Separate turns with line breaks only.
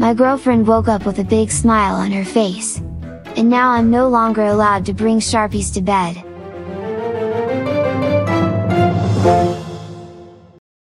My girlfriend woke up with a big smile on her face. And now I'm no longer allowed to bring Sharpies to bed.